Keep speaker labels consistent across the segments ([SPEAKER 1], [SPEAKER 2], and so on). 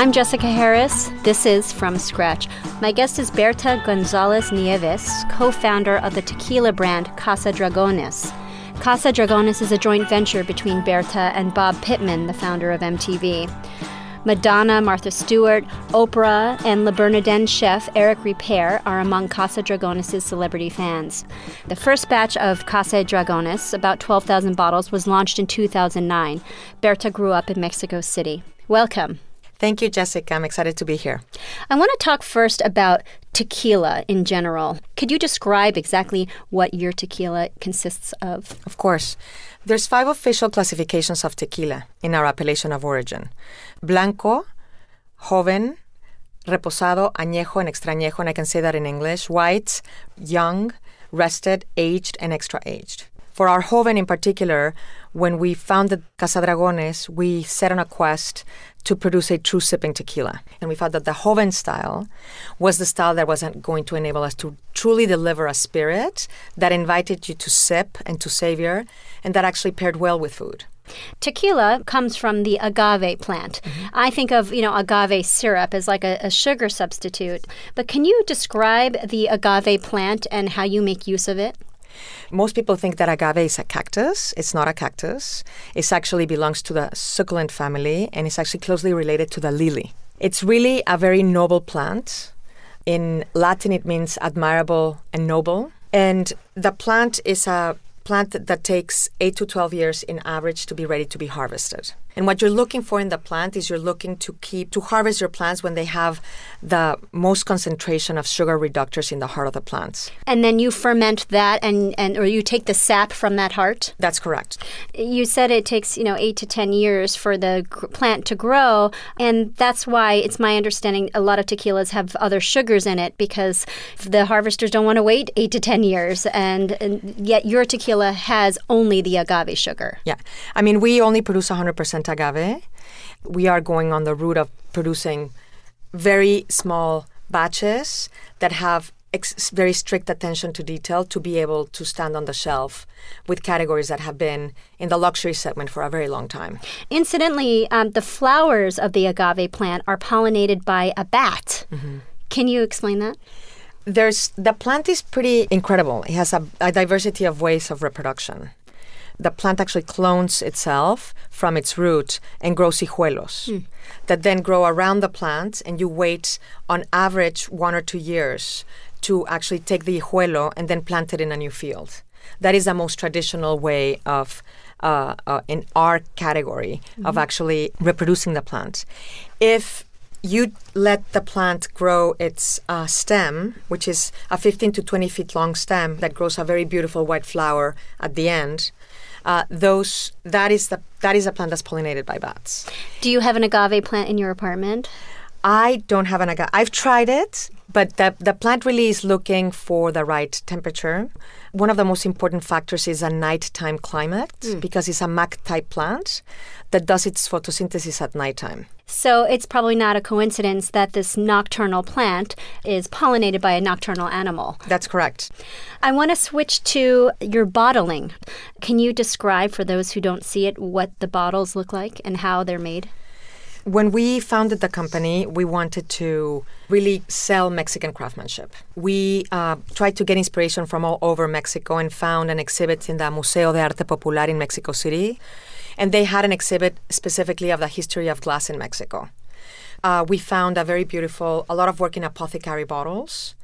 [SPEAKER 1] I'm Jessica Harris. This is From Scratch. My guest is Bertha Gonzalez Nieves, co founder of the tequila brand Casa Dragones. Casa Dragones is a joint venture between Bertha and Bob Pittman, the founder of MTV. Madonna, Martha Stewart, Oprah, and Le Bernardin chef Eric Ripert are among Casa Dragones' celebrity fans. The first batch of Casa Dragones, about 12,000 bottles, was launched in 2009. Bertha grew up in Mexico City. Welcome.
[SPEAKER 2] Thank you, Jessica. I'm excited to be here.
[SPEAKER 1] I want to talk first about tequila in general. Could you describe exactly what your tequila consists of?
[SPEAKER 2] Of course. There's five official classifications of tequila in our appellation of origin. Blanco, joven, reposado, añejo, and extra añejo, and I can say that in English. White, young, rested, aged, and extra aged. For our joven in particular, when we founded Casa Dragones, we set on a quest to produce a true sipping tequila. And we thought that the Joven style was the style that wasn't going to enable us to truly deliver a spirit that invited you to sip and to savor and that actually paired well with food.
[SPEAKER 1] Tequila comes from the agave plant. Mm-hmm. I think of, you know, agave syrup as like a, a, sugar substitute. But can you describe the agave plant and how you make use of it?
[SPEAKER 2] Most people think that agave is a cactus. It's not a cactus. It actually belongs to the succulent family and it's actually closely related to the lily. It's really a very noble plant. In Latin, it means admirable and noble. And the plant is a plant that takes 8 to 12 years in average to be ready to be harvested. And what you're looking for in the plant is you're looking to keep to harvest your plants when they have the most concentration of sugar reductors in the heart of the plants.
[SPEAKER 1] And then you ferment that and, and or you take the sap from that heart?
[SPEAKER 2] That's correct.
[SPEAKER 1] You said it takes, you know, 8 to 10 years for the plant to grow, and that's why it's my understanding a lot of tequilas have other sugars in it because the harvesters don't want to wait 8 to 10 years and, and yet your tequila has only the agave sugar.
[SPEAKER 2] Yeah. I mean, we only produce 100% agave. We are going on the route of producing very small batches that have ex- very strict attention to detail to be able to stand on the shelf with categories that have been in the luxury segment for a very long time.
[SPEAKER 1] Incidentally, um, the flowers of the agave plant are pollinated by a bat. Mm-hmm. Can you explain that?
[SPEAKER 2] There's the plant is pretty incredible. It has a, a diversity of ways of reproduction the plant actually clones itself from its root and grows hijuelos mm. that then grow around the plant, and you wait on average one or two years to actually take the hijuelo and then plant it in a new field. That is the most traditional way of, uh, uh, in our category, mm-hmm. of actually reproducing the plant. If you let the plant grow its uh, stem, which is a 15 to 20 feet long stem that grows a very beautiful white flower at the end, uh, those that is the that is a plant that's pollinated by bats.
[SPEAKER 1] Do you have an agave plant in your apartment?
[SPEAKER 2] I don't have an agave. I've tried it, but the the plant really is looking for the right temperature. One of the most important factors is a nighttime climate mm. because it's a MAC type plant that does its photosynthesis at nighttime.
[SPEAKER 1] So it's probably not a coincidence that this nocturnal plant is pollinated by a nocturnal animal.
[SPEAKER 2] That's correct.
[SPEAKER 1] I want to switch to your bottling. Can you describe for those who don't see it what the bottles look like and how they're made?
[SPEAKER 2] When we founded the company, we wanted to really sell Mexican craftsmanship. We uh, tried to get inspiration from all over Mexico and found an exhibit in the Museo de Arte Popular in Mexico City. And they had an exhibit specifically of the history of glass in Mexico. Uh, we found a very beautiful, a lot of work in apothecary bottles,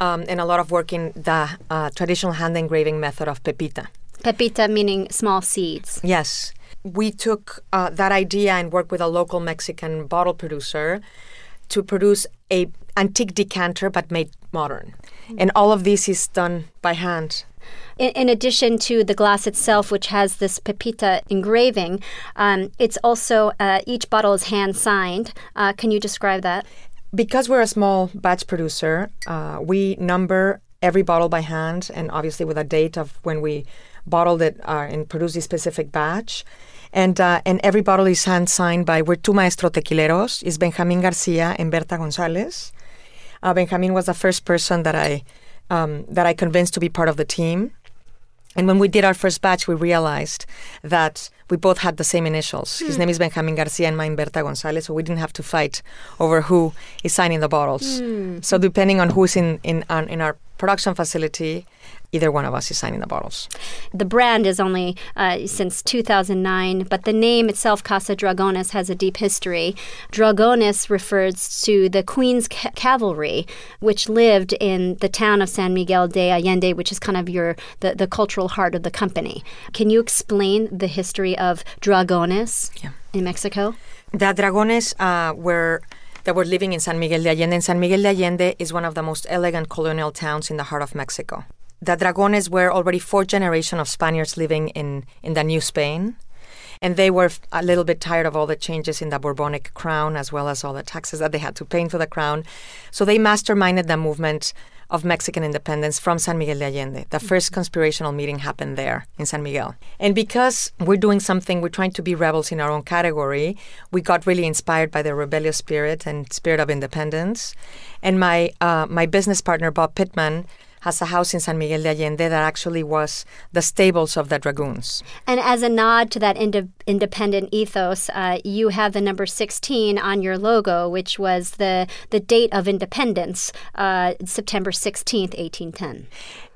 [SPEAKER 2] um, and a lot of work in the uh, traditional hand engraving method of pepita.
[SPEAKER 1] Pepita meaning small seeds.
[SPEAKER 2] Yes we took uh, that idea and worked with a local Mexican bottle producer to produce a antique decanter but made modern. Mm-hmm. And all of this is done by hand.
[SPEAKER 1] In, in, addition to the glass itself, which has this pepita engraving, um, it's also uh, each bottle is hand signed. Uh, can you describe that?
[SPEAKER 2] Because we're a small batch producer, uh, we number every bottle by hand and obviously with a date of when we bottled it uh, and produced a specific batch. And, uh, and every bottle is hand signed by, we're two maestro tequileros, is Benjamin Garcia and Bertha Gonzalez. Uh, Benjamin was the first person that I, um, that I convinced to be part of the team. And when we did our first batch, we realized that we both had the same initials. His name is Benjamin Garcia and mine Bertha Gonzalez, so we didn't have to fight over who is signing the bottles. So depending on who's in in, on, in our production facility, either one of us is signing the bottles.
[SPEAKER 1] The brand is only uh, since 2009, but the name itself, Casa Dragones, has a deep history. Dragones refers to the Queen's ca- cavalry, which lived in the town of San Miguel de Allende, which is kind of your the, the cultural heart of the company. Can you explain the history of Dragones
[SPEAKER 2] Yeah.
[SPEAKER 1] in Mexico?
[SPEAKER 2] The Dragones uh, were that were living in San Miguel de Allende. And San Miguel de Allende is one of the most elegant colonial towns in the heart of Mexico. The Dragones were already four generation of Spaniards living in, in the New Spain. And they were a little bit tired of all the changes in the Bourbonic crown, as well as all the taxes that they had to pay for the crown. So they masterminded the movement of Mexican independence from San Miguel de Allende. The first conspirational meeting happened there in San Miguel. And because we're doing something, we're trying to be rebels in our own category, we got really inspired by the rebellious spirit and spirit of independence. And my uh, my business partner Bob Pittman has a house in San Miguel de Allende that actually was the stables of the dragoons.
[SPEAKER 1] And as a nod to that inde- independent ethos, uh, you have the number 16 on your logo, which was the, the date of independence, uh, September 16th, 1810.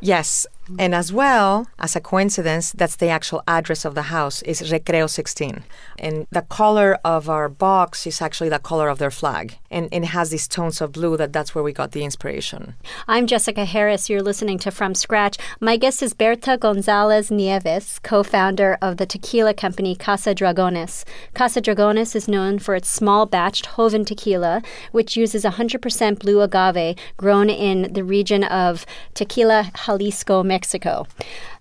[SPEAKER 2] Yes, and as well as a coincidence, that's the actual address of the house is Recreo 16. And the color of our box is actually the color of their flag. And it has these tones of blue that that's where we got the inspiration.
[SPEAKER 1] I'm Jessica Harris. You're listening to From Scratch. My guest is Bertha Gonzalez Nieves, co founder of the tequila company Casa Dragones. Casa Dragones is known for its small batched Joven tequila, which uses 100% blue agave grown in the region of Tequila, Jalisco, Mexico.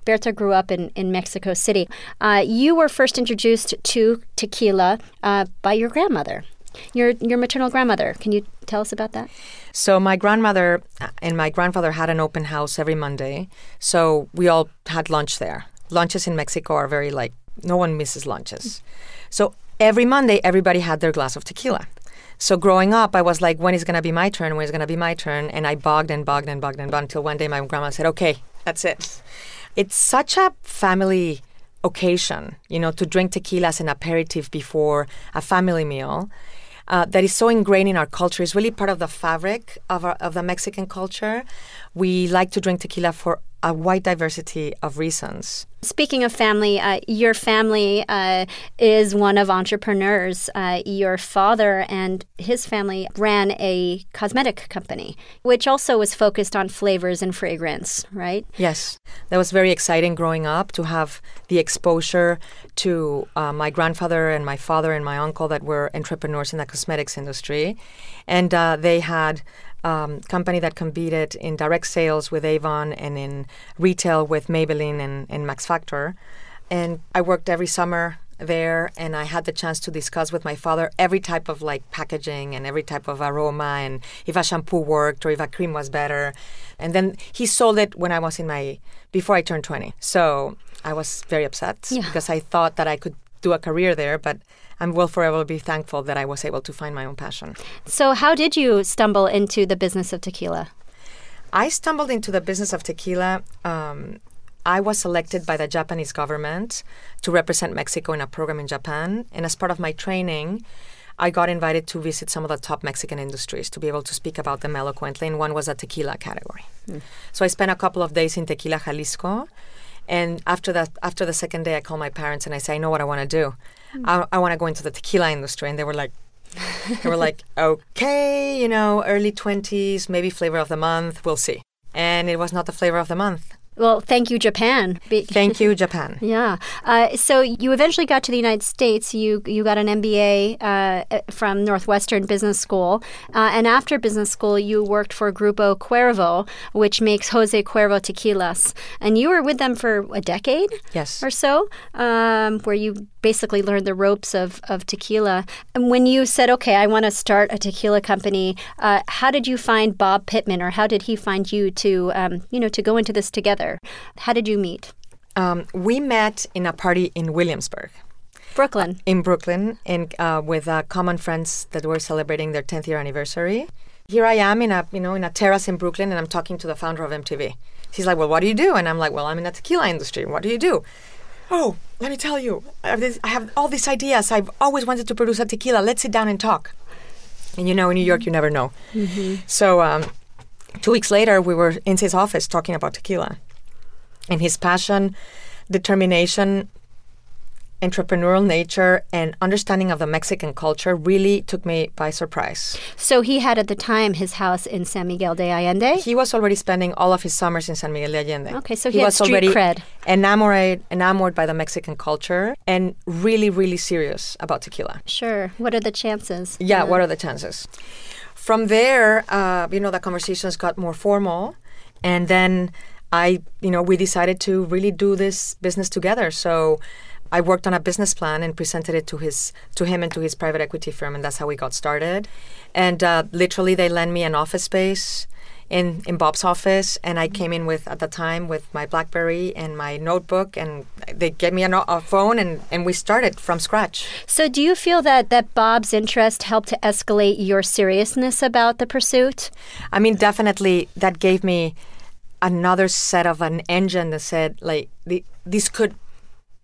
[SPEAKER 1] Bertha grew up in, in Mexico City. Uh, you were first introduced to tequila uh, by your grandmother, your, your maternal grandmother. Can you tell us about that?
[SPEAKER 2] So my grandmother and my grandfather had an open house every Monday. So we all had lunch there. Lunches in Mexico are very like no one misses lunches. So every Monday everybody had their glass of tequila. So growing up, I was like, when is going to be my turn? When is going to be my turn? And I bogged and bogged and bogged and bogged until one day my grandma said, okay, that's it. It's such a family occasion, you know, to drink tequila as an aperitif before a family meal. Uh, that is so ingrained in our culture. It's really part of the fabric of, our, of the Mexican culture. We like to drink tequila for a wide diversity of reasons.
[SPEAKER 1] Speaking of family, uh, your family uh, is one of entrepreneurs. Uh, your father and his family ran a cosmetic company, which also was focused on flavors and fragrance, right?
[SPEAKER 2] Yes, that was very exciting growing up to have the exposure to uh, my grandfather and my father and my uncle that were entrepreneurs in the cosmetics industry. And uh, they had um, company that competed in direct sales with Avon and in retail with Maybelline and, and Max Factor. And I worked every summer there and I had the chance to discuss with my father every type of like packaging and every type of aroma and if a shampoo worked or if a cream was better. And then he sold it when I was in my before I turned 20. So I was very upset
[SPEAKER 1] Yeah.
[SPEAKER 2] because I thought that I could do a career there, but I will forever be thankful that I was able to find my own passion.
[SPEAKER 1] So, how did you stumble into the business of tequila?
[SPEAKER 2] I stumbled into the business of tequila. Um, I was selected by the Japanese government to represent Mexico in a program in Japan. And as part of my training, I got invited to visit some of the top Mexican industries to be able to speak about them eloquently. And one was a tequila category. So I spent a couple of days in Tequila, Jalisco. And after that, after the second day, I call my parents and I say, I know what I want to do. Hmm. I, I want to go into the tequila industry. And they were like, they were like, okay, you know, early 20s, maybe flavor of the month, we'll see. And it was not the flavor of the month.
[SPEAKER 1] Well, thank you, Japan. Be-
[SPEAKER 2] Thank you, Japan.
[SPEAKER 1] Yeah. Uh, so you eventually got to the United States. You you got an MBA uh, from Northwestern Business School, uh, and after business school, you worked for Grupo Cuervo, which makes Jose Cuervo tequilas, and you were with them for a decade
[SPEAKER 2] Yes.
[SPEAKER 1] or so, um, where you basically learned the ropes of, of tequila. And when you said, "Okay, I want to start a tequila company," uh, how did you find Bob Pittman, or how did he find you to um, you know to go into this together? How did you meet?
[SPEAKER 2] Um, we met in a party in Williamsburg,
[SPEAKER 1] Brooklyn.
[SPEAKER 2] in Brooklyn, and uh, with uh, common friends that were celebrating their 10th year anniversary. Here I am in a you know in a terrace in Brooklyn, and I'm talking to the founder of MTV. He's like, well, what do you do? And I'm like, well, I'm in the tequila industry. What do you do? Oh, let me tell you, I have, this, I have all these ideas. I've always wanted to produce a tequila. Let's sit down and talk. And you know, in New York, you never know. So um, two weeks later, we were in his office talking about tequila. And his passion, determination, entrepreneurial nature, and understanding of the Mexican culture really took me by surprise.
[SPEAKER 1] So he had at the time his house in San Miguel de Allende.
[SPEAKER 2] He was already spending all of his summers in San Miguel de Allende.
[SPEAKER 1] Okay, so he had street cred.
[SPEAKER 2] enamored, enamored by the Mexican culture and really, really serious about tequila.
[SPEAKER 1] Sure. What are the chances?
[SPEAKER 2] Yeah, what are the chances? From there, uh, you know, the conversations got more formal, and then I, you know, we decided to really do this business together. So I worked on a business plan and presented it to his to him and to his private equity firm, and that's how we got started. And uh, literally, they lent me an office space in in Bob's office, and I came in with at the time with my BlackBerry and my notebook, and they gave me a, no- a phone, and and we started from scratch.
[SPEAKER 1] So, do you feel that that Bob's interest helped to escalate your seriousness about the pursuit?
[SPEAKER 2] I mean, definitely that gave me another set of an engine that said like the, this could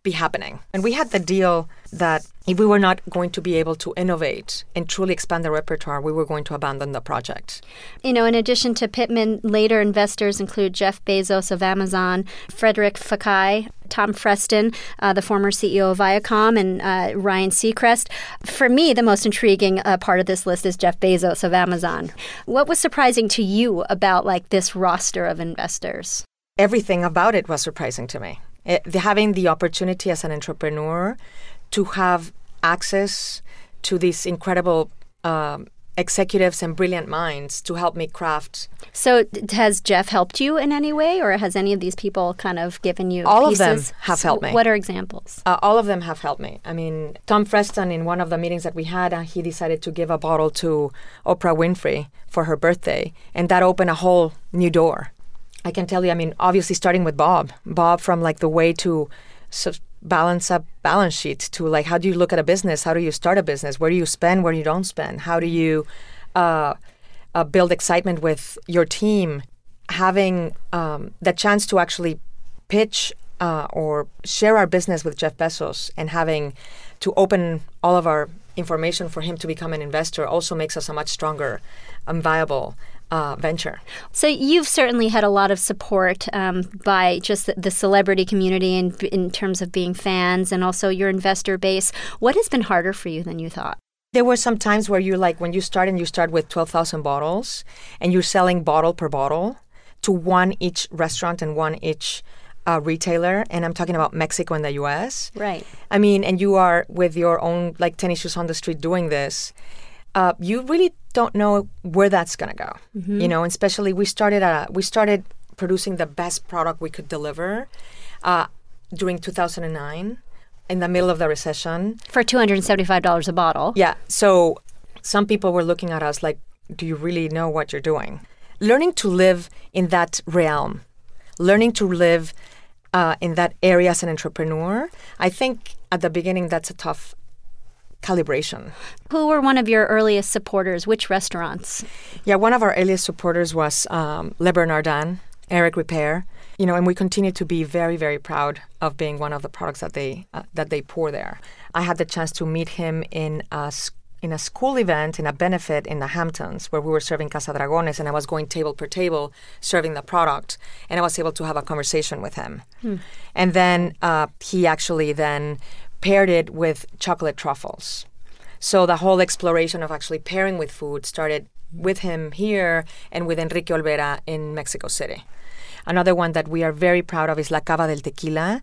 [SPEAKER 2] be happening. And we had the deal that if we were not going to be able to innovate and truly expand the repertoire, we were going to abandon the project.
[SPEAKER 1] You know, in addition to Pittman, later investors include Jeff Bezos of Amazon, Frederic Fekkai, Tom Freston, uh, the former CEO of Viacom, and uh, Ryan Seacrest. For me, the most intriguing uh, part of this list is Jeff Bezos of Amazon. What was surprising to you about like this roster of investors?
[SPEAKER 2] Everything about it was surprising to me. It, the, having the opportunity as an entrepreneur to have access to these incredible um, executives and brilliant minds to help me craft.
[SPEAKER 1] So, has Jeff helped you in any way, or has any of these people kind of given you?
[SPEAKER 2] All
[SPEAKER 1] pieces?
[SPEAKER 2] of them have
[SPEAKER 1] So
[SPEAKER 2] helped me.
[SPEAKER 1] What are examples?
[SPEAKER 2] Uh, all of them have helped me. I mean, Tom Freston, in one of the meetings that we had, uh, he decided to give a bottle to Oprah Winfrey for her birthday, and that opened a whole new door. I can tell you, I mean, obviously starting with Bob, Bob from like the way to so balance a balance sheet to like how do you look at a business, how do you start a business, where do you spend, where you don't spend, how do you uh, uh, build excitement with your team, having um, the chance to actually pitch uh, or share our business with Jeff Bezos and having to open all of our information for him to become an investor also makes us a much stronger and viable uh, venture.
[SPEAKER 1] So you've certainly had a lot of support um, by just the, the celebrity community in, in terms of being fans and also your investor base. What has been harder for you than you thought?
[SPEAKER 2] There were some times where you like when you start and you start with 12,000 bottles and you're selling bottle per bottle to one each restaurant and one each uh, retailer. And I'm talking about Mexico and the US.
[SPEAKER 1] Right.
[SPEAKER 2] I mean, and you are with your own like tennis shoes on the street doing this. Uh, you really don't know where that's gonna go. You know, and especially we started uh, we started producing the best product we could deliver uh, during 2009 in the middle of the recession.
[SPEAKER 1] For $275 a bottle.
[SPEAKER 2] Yeah. So some people were looking at us like, do you really know what you're doing? Learning to live in that realm, learning to live uh, in that area as an entrepreneur, I think at the beginning that's a tough calibration.
[SPEAKER 1] Who were one of your earliest supporters? Which restaurants?
[SPEAKER 2] Yeah, one of our earliest supporters was um, Le Bernardin, Eric Ripert. You know, and we continue to be very, very proud of being one of the products that they uh, that they pour there. I had the chance to meet him in a in a school event in a benefit in the Hamptons where we were serving Casa Dragones, and I was going table per table serving the product, and I was able to have a conversation with him. And then uh, he actually then paired it with chocolate truffles. So the whole exploration of actually pairing with food started with him here and with Enrique Olvera in Mexico City. Another one that we are very proud of is La Cava del Tequila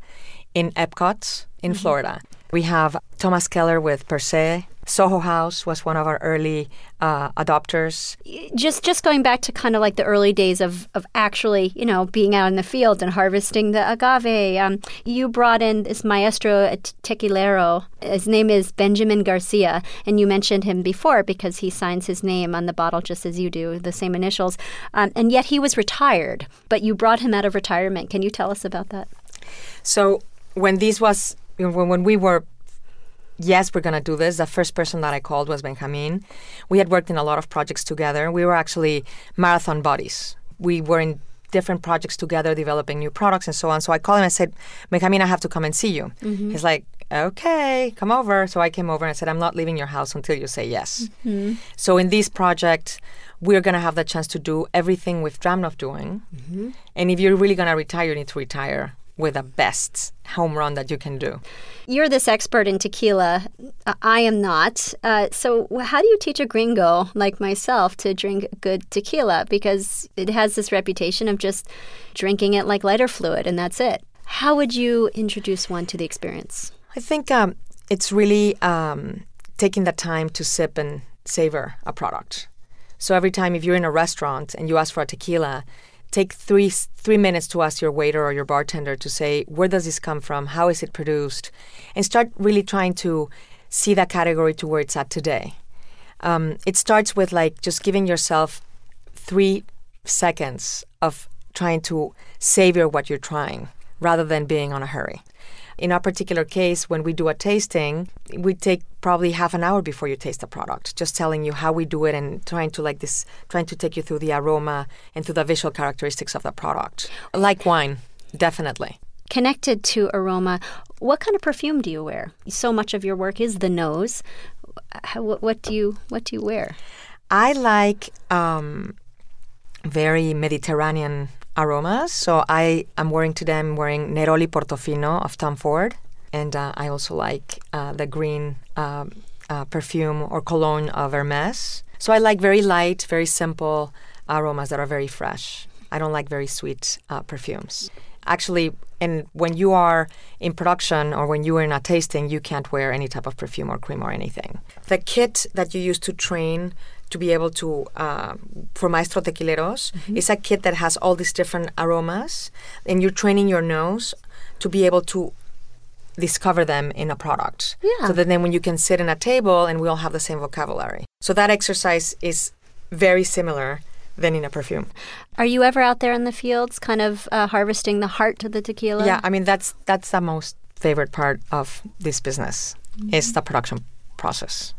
[SPEAKER 2] in Epcot in mm-hmm. Florida. We have Thomas Keller with Per Se. Soho House was one of our early uh, adopters.
[SPEAKER 1] Just just going back to kind of like the early days of, of actually, you know, being out in the field and harvesting the agave. Um, you brought in this maestro tequilero. His name is Benjamin Garcia, and you mentioned him before because he signs his name on the bottle just as you do, the same initials. Um, and yet he was retired, but you brought him out of retirement. Can you tell us about that?
[SPEAKER 2] So when this was, when, when we were, yes, we're going to do this, the first person that I called was Benjamin. We had worked in a lot of projects together. We were actually marathon buddies. We were in different projects together, developing new products and so on. So I called him and said, Benjamin, I have to come and see you.
[SPEAKER 1] Mm-hmm.
[SPEAKER 2] He's like, okay, come over. So I came over and I said, I'm not leaving your house until you say yes.
[SPEAKER 1] Mm-hmm.
[SPEAKER 2] So in this project, we're going to have the chance to do everything with Dramnov doing.
[SPEAKER 1] Mm-hmm.
[SPEAKER 2] And if you're really going to retire, you need to retire with the best home run that you can do.
[SPEAKER 1] You're this expert in tequila. I am not. Uh, so, how do you teach a gringo like myself to drink good tequila? Because it has this reputation of just drinking it like lighter fluid and that's it. How would you introduce one to the experience?
[SPEAKER 2] I think um, it's really um, taking the time to sip and savor a product. So every time if you're in a restaurant and you ask for a tequila, take three three minutes to ask your waiter or your bartender to say where does this come from, how is it produced, and start really trying to see that category to where it's at today. Um, it starts with like just giving yourself three seconds of trying to savor what you're trying rather than being on a hurry. In our particular case, when we do a tasting, we take probably half an hour before you taste the product, just telling you how we do it and trying to like this, trying to take you through the aroma and through the visual characteristics of the product. Like wine, definitely.
[SPEAKER 1] Connected to aroma, what kind of perfume do you wear? So much of your work is the nose. How, what, what do you what do you wear?
[SPEAKER 2] I like um, very Mediterranean aromas. So I am wearing today. I'm wearing Neroli Portofino of Tom Ford, and uh, I also like uh, the green um, uh, perfume or cologne of Hermes. So I like very light, very simple aromas that are very fresh. I don't like very sweet uh, perfumes. Actually, and when you are in production or when you are in a tasting, you can't wear any type of perfume or cream or anything. The kit that you use to train to be able to uh, for maestro tequileros
[SPEAKER 1] Mm-hmm.
[SPEAKER 2] is a kit that has all these different aromas, and you're training your nose to be able to discover them in a product.
[SPEAKER 1] Yeah.
[SPEAKER 2] So that then when you can sit in a table and we all have the same vocabulary. So that exercise is very similar than in a perfume.
[SPEAKER 1] Are you ever out there in the fields, kind of uh, harvesting the heart of the tequila?
[SPEAKER 2] Yeah, I mean that's that's the most favorite part of this business is the production process.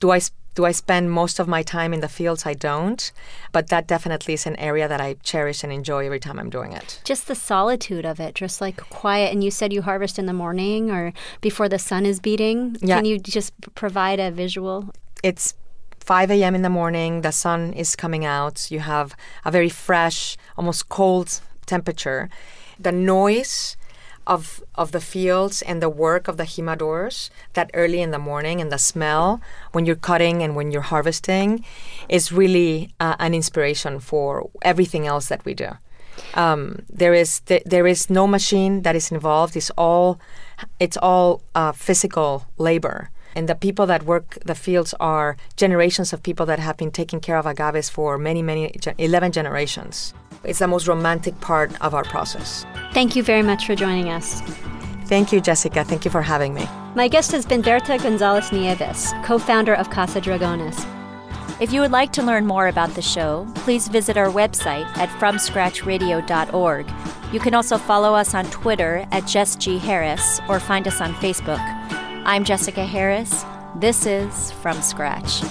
[SPEAKER 2] Do I s- do I spend most of my time in the fields? I don't, but that definitely is an area that I cherish and enjoy every time I'm doing it.
[SPEAKER 1] Just the solitude of it, just like quiet. And you said you harvest in the morning or before the sun is beating.
[SPEAKER 2] Yeah.
[SPEAKER 1] Can you just provide a visual?
[SPEAKER 2] It's 5 a.m. in the morning. The sun is coming out. You have a very fresh, almost cold temperature. The noise of of the fields and the work of the jimadores that early in the morning and the smell when you're cutting and when you're harvesting is really uh, an inspiration for everything else that we do. Um, there is th- there is no machine that is involved. It's all it's all uh, physical labor. And the people that work the fields are generations of people that have been taking care of agaves for many, many, ge- 11 generations. It's the most romantic part of our process.
[SPEAKER 1] Thank you very much for joining us.
[SPEAKER 2] Thank you, Jessica. Thank you for having me.
[SPEAKER 1] My guest has been Bertha Gonzalez Nieves, co founder of Casa Dragones.
[SPEAKER 3] If you would like to learn more about the show, please visit our website at FromScratchRadio.org. You can also follow us on Twitter at Jess G. Harris or find us on Facebook. I'm Jessica Harris. This is From Scratch.